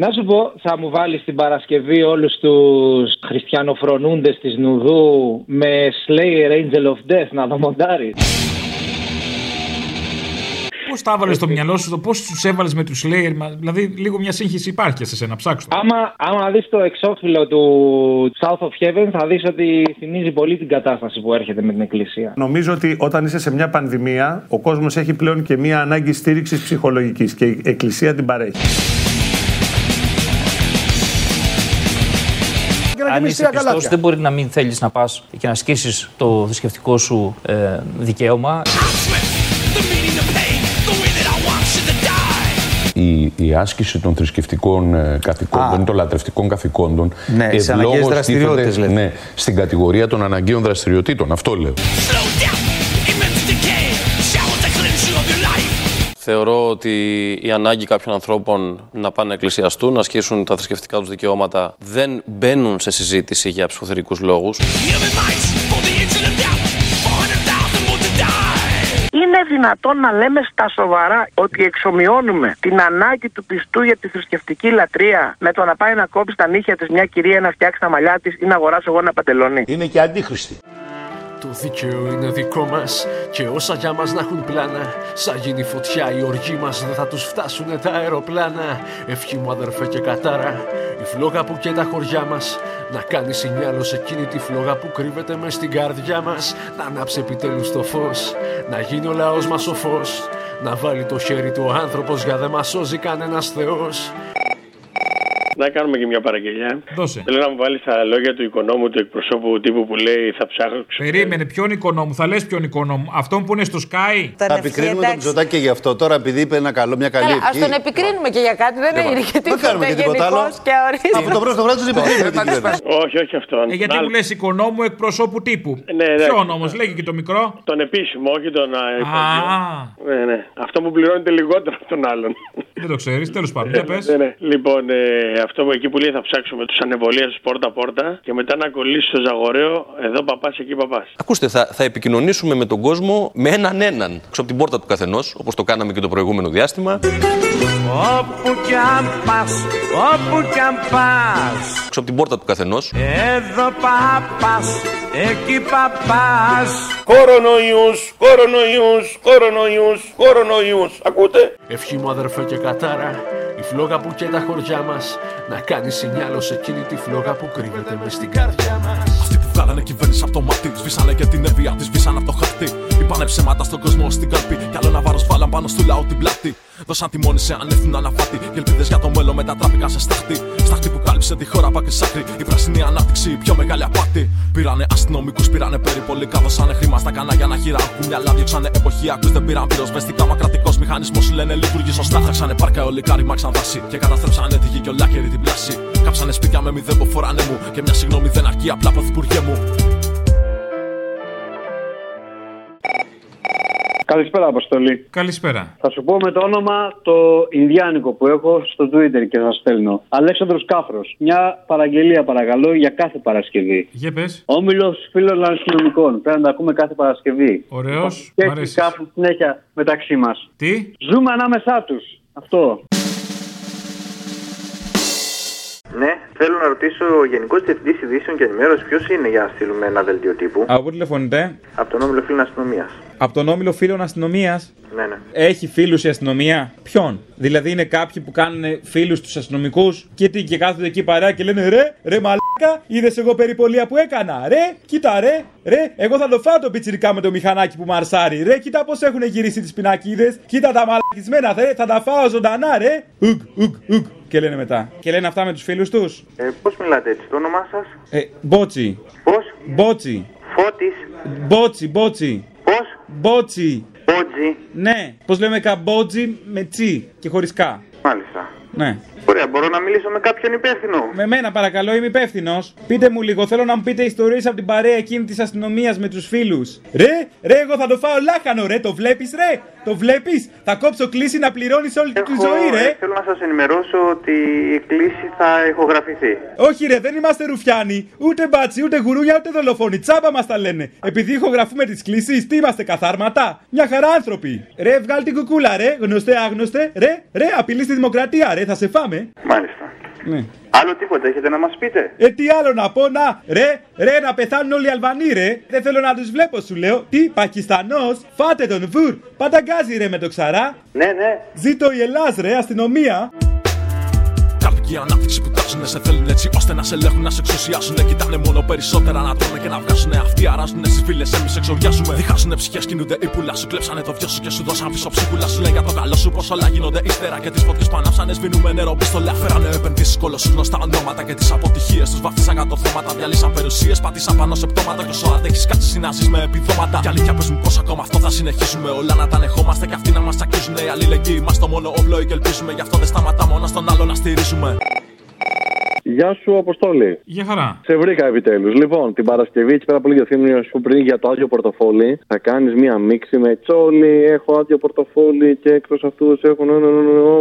Να σου πω, θα μου βάλεις την Παρασκευή όλους τους χριστιανοφρονούντες της Νουδού με Slayer Angel of Death να το μοντάρεις. Πώς τα έβαλες στο μυαλό σου, πώς τους έβαλες με τους Slayer, μα- δηλαδή λίγο μια σύγχυση υπάρχει σε σένα, ψάξου. το. Άμα, άμα δεις το εξώφυλλο του South of Heaven, θα δεις ότι θυμίζει πολύ την κατάσταση που έρχεται με την Εκκλησία. Νομίζω ότι όταν είσαι σε μια πανδημία, ο κόσμος έχει πλέον και μια ανάγκη στήριξης ψυχολογικής και η Εκκλησία την παρέχει. Αν είσαι πιστός, δεν μπορεί να μην θέλεις να πας και να ασκήσεις το θρησκευτικό σου ε, δικαίωμα. η, η άσκηση των θρησκευτικών ε, καθηκόντων, των λατρευτικών καθηκόντων, Ναι, σε αναγκαίες ευλόγως δραστηριότητες, τίθενται, λέτε. ναι, στην κατηγορία των αναγκαίων δραστηριοτήτων. Αυτό λέω. Θεωρώ ότι η ανάγκη κάποιων ανθρώπων να πάνε να εκκλησιαστούν, να ασκήσουν τα θρησκευτικά τους δικαιώματα, δεν μπαίνουν σε συζήτηση για ψυχοθερικού λόγους. Είναι δυνατόν να λέμε στα σοβαρά ότι εξομοιώνουμε την ανάγκη του πιστού για τη θρησκευτική λατρεία με το να πάει να κόψει τα νύχια της μια κυρία να φτιάξει τα μαλλιά της ή να αγοράσω εγώ ένα παντελόνι; Είναι και αντίχρηστη. Το δίκαιο είναι δικό μας και όσα για μας να έχουν πλάνα Σαν γίνει φωτιά η οργή μας δεν θα τους φτάσουνε τα αεροπλάνα. Ευχή μου αδερφέ και κατάρα Η φλόγα που και τα χωριά μας Να κάνει σινιάλο σε εκείνη τη φλόγα που κρύβεται μες στην καρδιά μας Να ανάψει επιτέλους το φως Να γίνει ο λαός μας ο φως Να βάλει το χέρι του ο άνθρωπος για δεν μας σώζει κανένας θεός Να κάνουμε και μια παραγγελιά. Δώσε. Θέλω να μου βάλεις τα λόγια του οικονόμου του εκπροσώπου τύπου που λέει Θα ψάχνω. Περίμενε, ποιον οικονόμου, θα λες ποιον οικονόμου. Αυτόν που είναι στο Sky; Θα επικρίνουμε τον Μητσοτάκη και γι' αυτό. Τώρα επειδή είπε ένα καλό, μια καλή Καλά, ας ευχή. τον επικρίνουμε και για κάτι, δεν έγινε και Δεν κάνουμε τίποτα. και τίποτα άλλο. Γενικώ και ορίστε. Από το πρώτο βράδυ τους επικρίνουμε την κυβέρνηση. Όχι, όχι αυτόν. Ε, γιατί Άλλο. μου λες οικονόμου εκπροσώπου τύπου. Ναι, εντάξει. Ποιον όμως, λέγει και το μικρό. Τον επίσημο, όχι τον α, Α, υπόγειο. Ναι, ναι. Αυτό που πληρώνεται λιγότερο από τον άλλον. δεν το ξέρεις, τέλος πάντων. Για πες. Ναι, ναι. Λοιπόν, ε, αυτό που εκεί που λέει θα ψάξουμε τους ανεβολίες πόρτα-πόρτα και μετά να κολλήσεις στο ζαγοραίο εδώ παπάς, εκεί παπάς. Ακούστε, θα, θα επικοινωνήσουμε με τον κόσμο με έναν έναν. Έξω από την πόρτα του καθενός, όπως το κάναμε και το προηγούμενο διάστημα. Όπου κι αν πας, όπου κι αν πας Έξω από την πόρτα του καθενός. Εδώ παπάς, εκεί παπάς Κορονοϊούς, κορονοϊούς, κορονοϊούς, κορονοϊούς. Ακούτε; Ευχή μου αδερφέ και κατάρα Η φλόγα που και τα χωριά μας Να κάνει σινιάλο σε εκείνη τη φλόγα που κρύβεται μες στην καρδιά μας Αυτοί που βγάλανε κυβέρνηση από το μάτι, σβήσανε και την ευεία τη, σβήσανε από το χαρτί. Είπανε ψέματα στον κόσμο στην καρπή. Κι άλλο ένα βάρος βάλαν πάνω στο λαό την πλάτη. Δώσαν τη μόνη σε ανεύθυνο αναφάτη. Και ελπίδες για το μέλλον μετατράπηκαν σε στάχτη. Στάχτη που κάλυψε τη χώρα πάκρι σάκρη. Η πράσινη ανάπτυξη, η πιο μεγάλη απάτη. Πήρανε αστυνομικούς, πήρανε περιπολικά. Δώσανε χρήμα στα κανάλια να χειράγουν μυαλά. Διώξανε εποχιακού, δεν πήραν πυροσβεστικά. Μα κρατικός μηχανισμός λένε λειτουργεί σωστά. Φτιάξανε πάρκα ολικά, ρημάξαν δάση. Και καταστρέψανε τη γη και ολάκερη την πλάση. Κάψανε σπίτια με μηδέν που φοράνε μου. Και μια συγγνώμη δεν αρκεί απλά πρωθυπουργέ μου. Καλησπέρα, Αποστολή. Καλησπέρα. Θα σου πω με το όνομα το Ινδιάνικο που έχω στο Twitter και θα στέλνω. Αλέξανδρος Κάφρος. Μια παραγγελία παρακαλώ για κάθε Παρασκευή. Για πες. Όμιλος φίλων αστυνομικών. Πρέπει να τα ακούμε κάθε Παρασκευή. Ωραίος, Και μ' έτσι αρέσει. κάπου συνέχεια μεταξύ μας. Τι; Ζούμε ανάμεσά τους. Αυτό. Ναι, θέλω να ρωτήσω ο Γενικός Διευθυντής Ειδήσεων και Ενημέρωσης ποιος είναι για να στείλουμε ένα δελτίο τύπου; Από πού τηλεφωνείτε; Από τον Όμιλο Φίλων Αστυνομίας. Από τον όμιλο φίλων αστυνομίας; Ναι, ναι. Έχει φίλους η αστυνομία; Ποιον; Δηλαδή είναι κάποιοι που κάνουν φίλους τους αστυνομικούς και, τι, και κάθονται εκεί παρέα και λένε ρε, ρε μαλάκα, είδες εγώ περιπολία που έκανα. Ρε, κοίτα ρε, ρε, εγώ θα το φάω το πιτσιρικά με το μηχανάκι που μαρσάρει. Ρε, κοίτα πώς έχουν γυρίσει τις πινακίδες. Κοίτα τα μαλακισμένα, ρε, θα τα φάω ζωντανά, ρε. Ουγ, ουγ, ουγ. Και λένε μετά. Και λένε αυτά με τους φίλους τους. Ε, Πώς μιλάτε έτσι, το όνομά σας; Ε, μπότσι. Πώς; Μπότσι. Φώτης. Μπότσι, μπότσι. Πώς; Μπότσι. Μπότζι. Ναι, πώς λέμε καμπότζι με τσι και χωρίς κα. Μάλιστα. Ναι. Ωραία, μπορώ να μιλήσω με κάποιον υπεύθυνο; Με μένα παρακαλώ, είμαι υπεύθυνος. Πείτε μου λίγο, θέλω να μου πείτε ιστορίες από την παρέα εκείνη της αστυνομίας με τους φίλους. Ρε, ρε, εγώ θα το φάω λάχανο, ρε, το βλέπεις, ρε; Το βλέπεις, θα κόψω κλίση να πληρώνεις όλη τη ζωή, ρε. Θέλω να σας ενημερώσω ότι η κλίση θα ηχογραφηθεί. Όχι, ρε, δεν είμαστε ρουφιάνοι. Ούτε μπάτσι, ούτε γουρούνια, ούτε δολοφόνοι. Τσάμπα μας τα λένε. Επειδή ηχογραφούμε τις κλήσει, τι είμαστε, καθάρματα; Μια χαρά άνθρωποι. Ρε, βγάλ την κουκούλα, ρε. Γνωστέ, άγνωστε. Ρε, ρε, απειλή στη δημοκρατία, ρε. Θα σε φάμε. Μάλιστα. Ναι. Άλλο τίποτα έχετε να μας πείτε; Ε, τι άλλο να πω, να, ρε, ρε, να πεθάνουν όλοι οι Αλβανοί, ρε. Δεν θέλω να τους βλέπω, σου λέω. Τι, Πακιστανός, φάτε τον βουρ. Πανταγκάζει, ρε, με το ξαρά. Ναι, ναι. Ζήτω η Ελλάς, ρε, αστυνομία. Καρδική ανάπτυξη που τάζουνε σε θέλουν έτσι ώστε να σε ελέγχουν, να σε εξουσιάσουνε. Κοιτάνε μόνο περισσότερα να τρώνε και να βγάζουνε. Αυτοί αράζουνε στις φίλε, εμείς εξοριάζουμε. Διχάζουνε ψυχές, κινούνται οι πουλά σου. Κλέψανε το βιό σου και σου δώσαν πίσω ψυχούλα σου. Λέει για το καλό σου πως όλα γίνονται ύστερα. Και τις φωτιές που ανάψανε σβήνουμε νερό πίστολα. Φέρανε επενδύσει κολοσσού γνωστά ονόματα και τις αποτυχίες τους βαφτίσαν κατορθώματα. Διαλύσαν περιουσίες, πατήσαν πάνω σε πτώματα. Και όσο αντέχει κάτσε να ζει με επιδόματα. Και αλήθεια πες μου πως ακόμα αυτό θα συνεχίσουμε. Όλα να τα ανεχόμαστε και αυτοί να μας τσακίζουν. Οι αλληλεγγύοι μας το μόνο όπλο και ελπίζουμε. Γι' αυτό δεν σταματάμε μόνο στον άλλο να στηρίζουμε. Γεια σου, Αποστόλη. Για χαρά. Σε βρήκα επιτέλους. Λοιπόν, την Παρασκευή, εκεί πέρα πολύ για θύμιο σου πριν για το άδειο πορτοφόλι, θα κάνεις μία μίξη με τσόλι. Έχω άδειο πορτοφόλι και εκτός αυτούς έχουν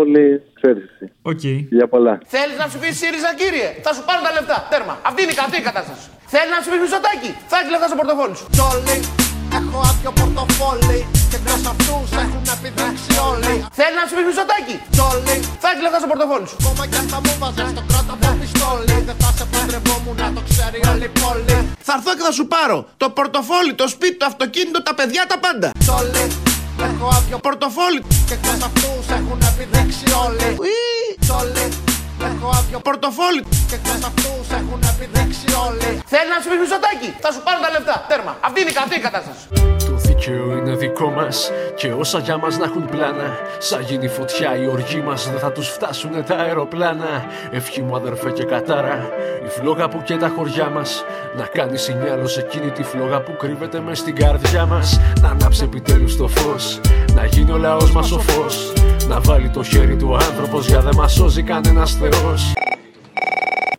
όλοι. Ξέρεις εσύ. Οκ. Για πολλά. Θέλεις να ψηφίσει ΣΥΡΙΖΑ, κύριε; Θα σου πάρουν τα λεφτά. Τέρμα. Αυτή είναι, αυτή είναι η κατάσταση. Θέλεις να ψηφίσει Μητσοτάκη. Θα έχεις λεφτά στο πορτοφόλι σου. Τσόλι, έχω άδειο πορτοφόλι και εκτός αυτούς έχουν επιδείξει όλοι. Θέλει να ψηφίσει Μητσοτάκη; Τσόλι, Θα έχει λεφτά στο πορτοφόλι σου. ακόμα κι αν θα μου βάζες το κράτο από πιστόλι δεν θα σε παντρευόμουν να το ξέρει όλη η πόλη. Θα έρθω και θα σου πάρω το πορτοφόλι, το σπίτι, το αυτοκίνητο, τα παιδιά, τα πάντα. Τσόλι, έχω άδειο Πορτοφόλι. και εκτός αυτούς έχουν επιδείξει όλοι. Τσόλι, έχω άδειο Πορτοφόλι. και εκτός αυτούς έχουν επιδείξει όλοι. Θέλει να ψηφίσει Μητσοτάκη; Θα σου πάρουν τα λεφτά. Τέρμα. Αυτή είναι, αυτή είναι η κατάσταση. Το δίκαιο είναι δικό μας και όσα για μας να έχουν πλάνα. Σαν γίνει φωτιά η οργή μας, δεν θα τους φτάσουν τα αεροπλάνα. Ευχή μου αδερφέ και κατάρα, η φλόγα που και τα χωριά μας. Να κάνεις σινιάλο σε εκείνη τη φλόγα που κρύβεται μες στην καρδιά μας. Να ανάψει επιτέλους το φως, να γίνει ο λαός μας ο φως. Να βάλει το χέρι του άνθρωπος για δεν μας σώζει κανένα θεό.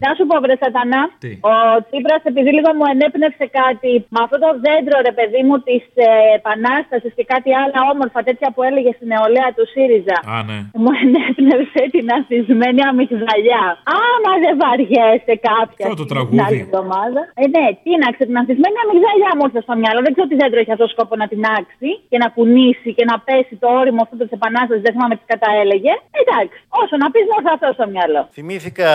Να σου πω, βρε Σατανά. Τι; Ο Τσίπρας, επειδή λίγο μου ενέπνευσε κάτι με αυτό το δέντρο, ρε παιδί μου, της ε, Επανάστασης και κάτι άλλα όμορφα τέτοια που έλεγε στην νεολαία του ΣΥΡΙΖΑ. Α, ναι. Μου ενέπνευσε την αθισμένη αμυγδαλιά. Άμα δεν βαριέσαι κάποια. Αυτό το την τραγούδι. άλλη εβδομάδα. Ε, ναι, τίναξε την αθισμένη αμυγδαλιά μου ήρθε στο μυαλό. Δεν ξέρω τι δέντρο έχει αυτό σκόπο να την άξει και να κουνήσει και να πέσει το όριμο αυτό της Επανάστασης. Δεν θυμάμαι τι καταέλεγε. Εντάξει, όσο να πεις, μόνο αυτό στο μυαλό. Θυμήθηκα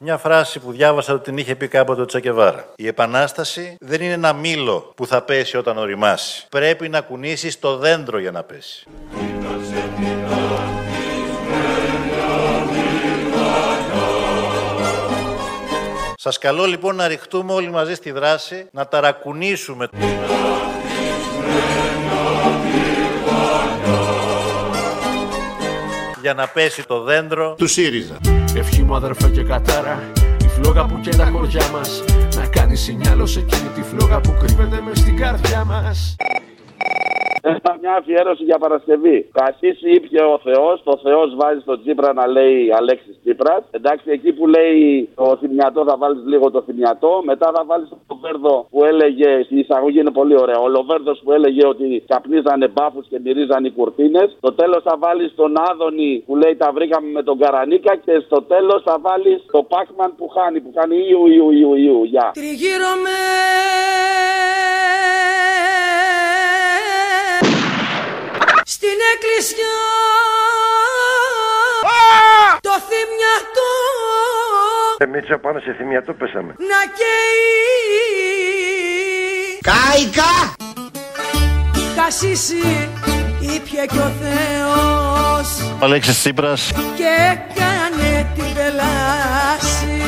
μια φράση που διάβασα ότι την είχε πει κάποτε ο Τσακεβάρα. Η επανάσταση δεν είναι ένα μήλο που θα πέσει όταν οριμάσει. Πρέπει να κουνήσεις το δέντρο για να πέσει. Σας καλώ λοιπόν να ρηχτούμε όλοι μαζί στη δράση, να ταρακουνήσουμε για να πέσει το δέντρο του ΣΥΡΙΖΑ. Ευχή μου αδερφέ και κατάρα Η φλόγα που και τα χωριά μας. Να κάνεις σινιάλο σε εκείνη τη φλόγα που κρύβεται μες στην καρδιά μας Έχω μια αφιέρωση για Παρασκευή. Κασίσει ήπια ο Θεός, το Θεός βάζει στον Τσίπρα να λέει Αλέξης Τσίπρας. Εντάξει, εκεί που λέει το θυμιατό θα βάλεις λίγο το θυμιατό. Μετά θα βάλεις το Λοβέρδο που έλεγε, η εισαγωγή είναι πολύ ωραία. Ο Λοβέρδο που έλεγε ότι καπνίζανε μπάφους και μυρίζανε οι κουρτίνες. Στο τέλος θα βάλεις τον Άδωνη που λέει τα βρήκαμε με τον Καρανίκα. Και στο τέλος θα βάλεις το Πάκμαν που χάνει, που κάνει Ιου, Ιου, Ιου, Ιου. Γεια. Τριγύρω με στην εκκλησιά το θυμιατό Εμείς απάνω σε θυμιατό πέσαμε. να καίει Κάικα! Κασίσει ήπια κι ο Θεός Αλέξης Τσίπρας και έκανε την πελάση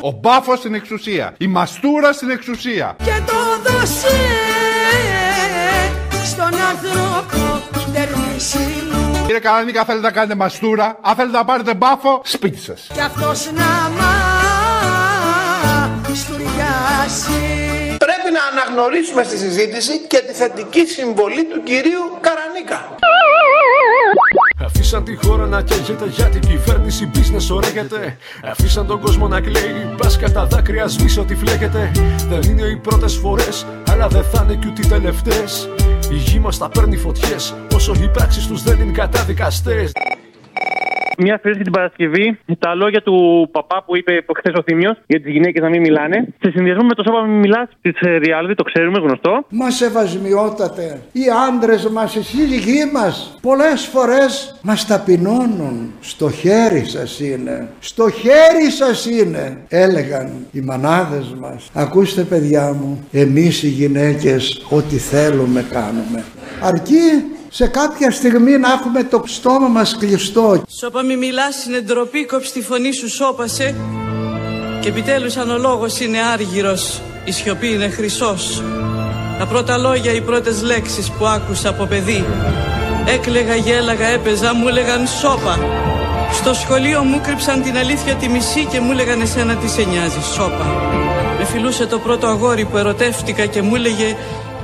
Ο μπάφος στην εξουσία. Η μαστούρα στην εξουσία. και το δώσε στον άνθρωπο δερμήσιμου Κύριε Καρανίκα, θέλετε να κάνετε μαστούρα. Αν θέλετε να πάρετε μπάφο, σπίτι σας. κι αυτός να μαστουριάσει Πρέπει να αναγνωρίσουμε στη συζήτηση και τη θετική συμβολή του κυρίου Καρανίκα. Αφήσαν τη χώρα να καίγεται για την κυβέρνηση business ωραίγεται Αφήσαν τον κόσμο να κλαίει μπας κατά δάκρυα σβήσει ότι φλέγεται Δεν είναι οι πρώτες φορές αλλά δεν θα είναι κι ούτε οι τελευταίες Η γη μας θα παίρνει φωτιές όσο οι πράξεις τους δεν είναι καταδικαστές. Μια αφιέρωση την Παρασκευή, τα λόγια του παπά που είπε χθες ο Θήμιος για τις γυναίκες να μην μιλάνε. Σε συνδυασμό με το Σάβα Μην Μιλάς της Ριάλδη, το ξέρουμε γνωστό. Μας σεβασμιότατε, οι άντρες μας, οι σύζυγοί μας, πολλές φορές μας ταπεινώνουν. Στο χέρι σας είναι. Στο χέρι σας είναι, έλεγαν οι μανάδες μας. Ακούστε, παιδιά μου, εμείς οι γυναίκες ό,τι θέλουμε κάνουμε. Αρκεί σε κάποια στιγμή να έχουμε το στόμα μας κλειστό. Σώπα μη μιλάς είναι ντροπή, κόψει τη φωνή σου σώπασε. Και επιτέλους αν ο λόγος είναι άργυρος, η σιωπή είναι χρυσός. Τα πρώτα λόγια, οι πρώτες λέξεις που άκουσα από παιδί. Έκλεγα, γέλαγα, έπαιζα, μου έλεγαν σώπα. Στο σχολείο μου κρύψαν την αλήθεια τη μισή και μου έλεγαν εσένα τι σε νοιάζει, σώπα Με φιλούσε το πρώτο αγόρι που ερωτεύτηκα και μου έλεγε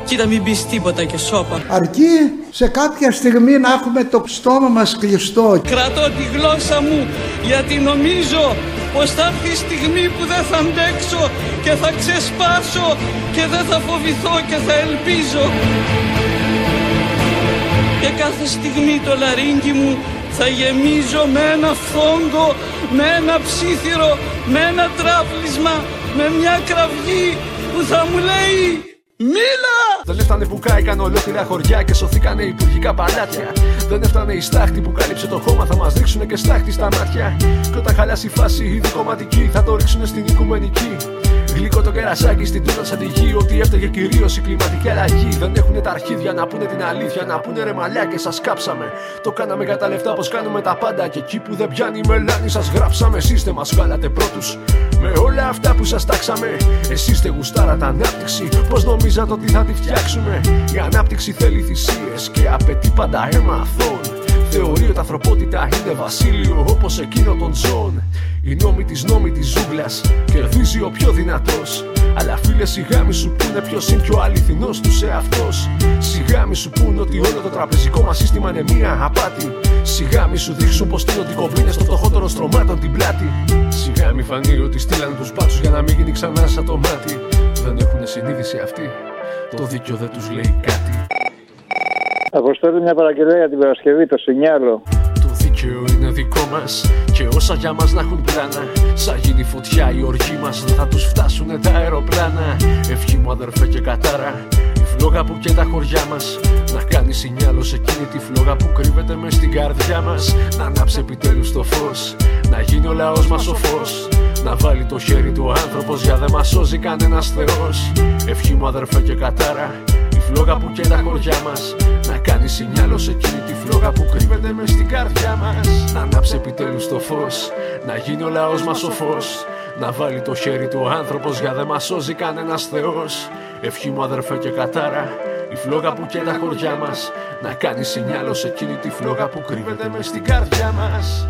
Κοίτα μην πεις τίποτα και σώπα Αρκεί σε κάποια στιγμή να έχουμε το στόμα μας κλειστό. Κρατώ τη γλώσσα μου γιατί νομίζω πως θα έρθει η στιγμή που δεν θα αντέξω και θα ξεσπάσω και δεν θα φοβηθώ και θα ελπίζω. Και κάθε στιγμή το λαρίνκι μου θα γεμίζω με ένα φόγκο, με ένα ψήθυρο, με ένα τράπλισμα, με μια κραυγή που θα μου λέει Μίλα! Δεν έφτανε που κάηκαν ολόκληρα χωριά και σωθήκανε υπουργικά παλάτια. Δεν έφτανε η στάχτη που κάλυψε το χώμα, θα μας δείξουν και στάχτη στα μάτια. Και όταν χαλάσει η φάση, η δικοματική θα το ρίξουν στην οικουμενική. Γλυκό το κερασάκι στην τούτα σαν τη γη. Ότι έφταιγε κυρίως η κλιματική αλλαγή. Δεν έχουν τα αρχίδια να πούνε την αλήθεια. Να πούνε ρε μαλλιά και σας κάψαμε. Το κάναμε για τα λεφτά πω κάνουμε τα πάντα. Και εκεί που δεν πιάνει η μελάνη, σας γράψαμε. Εσείς δεν μας βγάλατε πρώτους. Με όλα αυτά που σας τάξαμε. Εσείς δεν γουστάρατε ανάπτυξη. Πώς νομίζατε ότι θα τη φτιάξουμε; Η ανάπτυξη θέλει θυσίες και απαιτεί πάντα αίμα αθώων. Θεωρεί ότι ανθρωπότητα είναι βασίλειο όπως εκείνο των ζώων. Η νόμη της νόμη της ζούγκλας κερδίζει ο πιο δυνατός. Αλλά φίλε, σιγά μη σου πούνε ποιος είναι πιο αληθινός τους εαυτός. Σιγά μη σου πούνε ότι όλο το τραπεζικό μας σύστημα είναι μία απάτη. Σιγά μη σου δείξουν πως στείνονται οι κομπίνε στο φτωχότερο στρωμάτων την πλάτη. Σιγά μη φανεί ότι στείλανε τους μπάτσου για να μην γίνει ξανά σαν το μάτι. Δεν έχουν συνείδηση αυτή. Το δίκιο δεν τους λέει κάτι. Αποστέλνω μια παραγγελία για την Παρασκευή, το σινιάλο. Το δίκαιο είναι δικό μας και όσα για μας να έχουν πλάνα. Σαν γίνει φωτιά η οργή μας, δεν θα τους φτάσουν τα αεροπλάνα. Ευχή μου αδερφέ και κατάρα, η φλόγα που και τα χωριά μας. Να κάνει σινιάλο σε εκείνη τη φλόγα που κρύβεται μες στην καρδιά μας. Να ανάψει επιτέλους το φως, να γίνει ο λαός μας ο φως. Να βάλει το χέρι του άνθρωπος για δεν μας σώζει κανένας Θεός. Ευχή μου αδερφέ και κατάρα, η φλόγα που και τα χωριά μας. Να κάνει σινιάλο σε εκείνη τη φλόγα που κρύβεται μες στην καρδιά μας. Να ανάψει επιτέλους το φως, να γίνει ο λαός μας ο φως. Να βάλει το χέρι του άνθρωπος για δεν μας σώζει κανένας Θεός. Ευχή μου αδερφέ και κατάρα, η φλόγα που και τα χωριά μας. Να κάνει σινιάλο σε εκείνη τη φλόγα που κρύβεται μες στην καρδιά μας.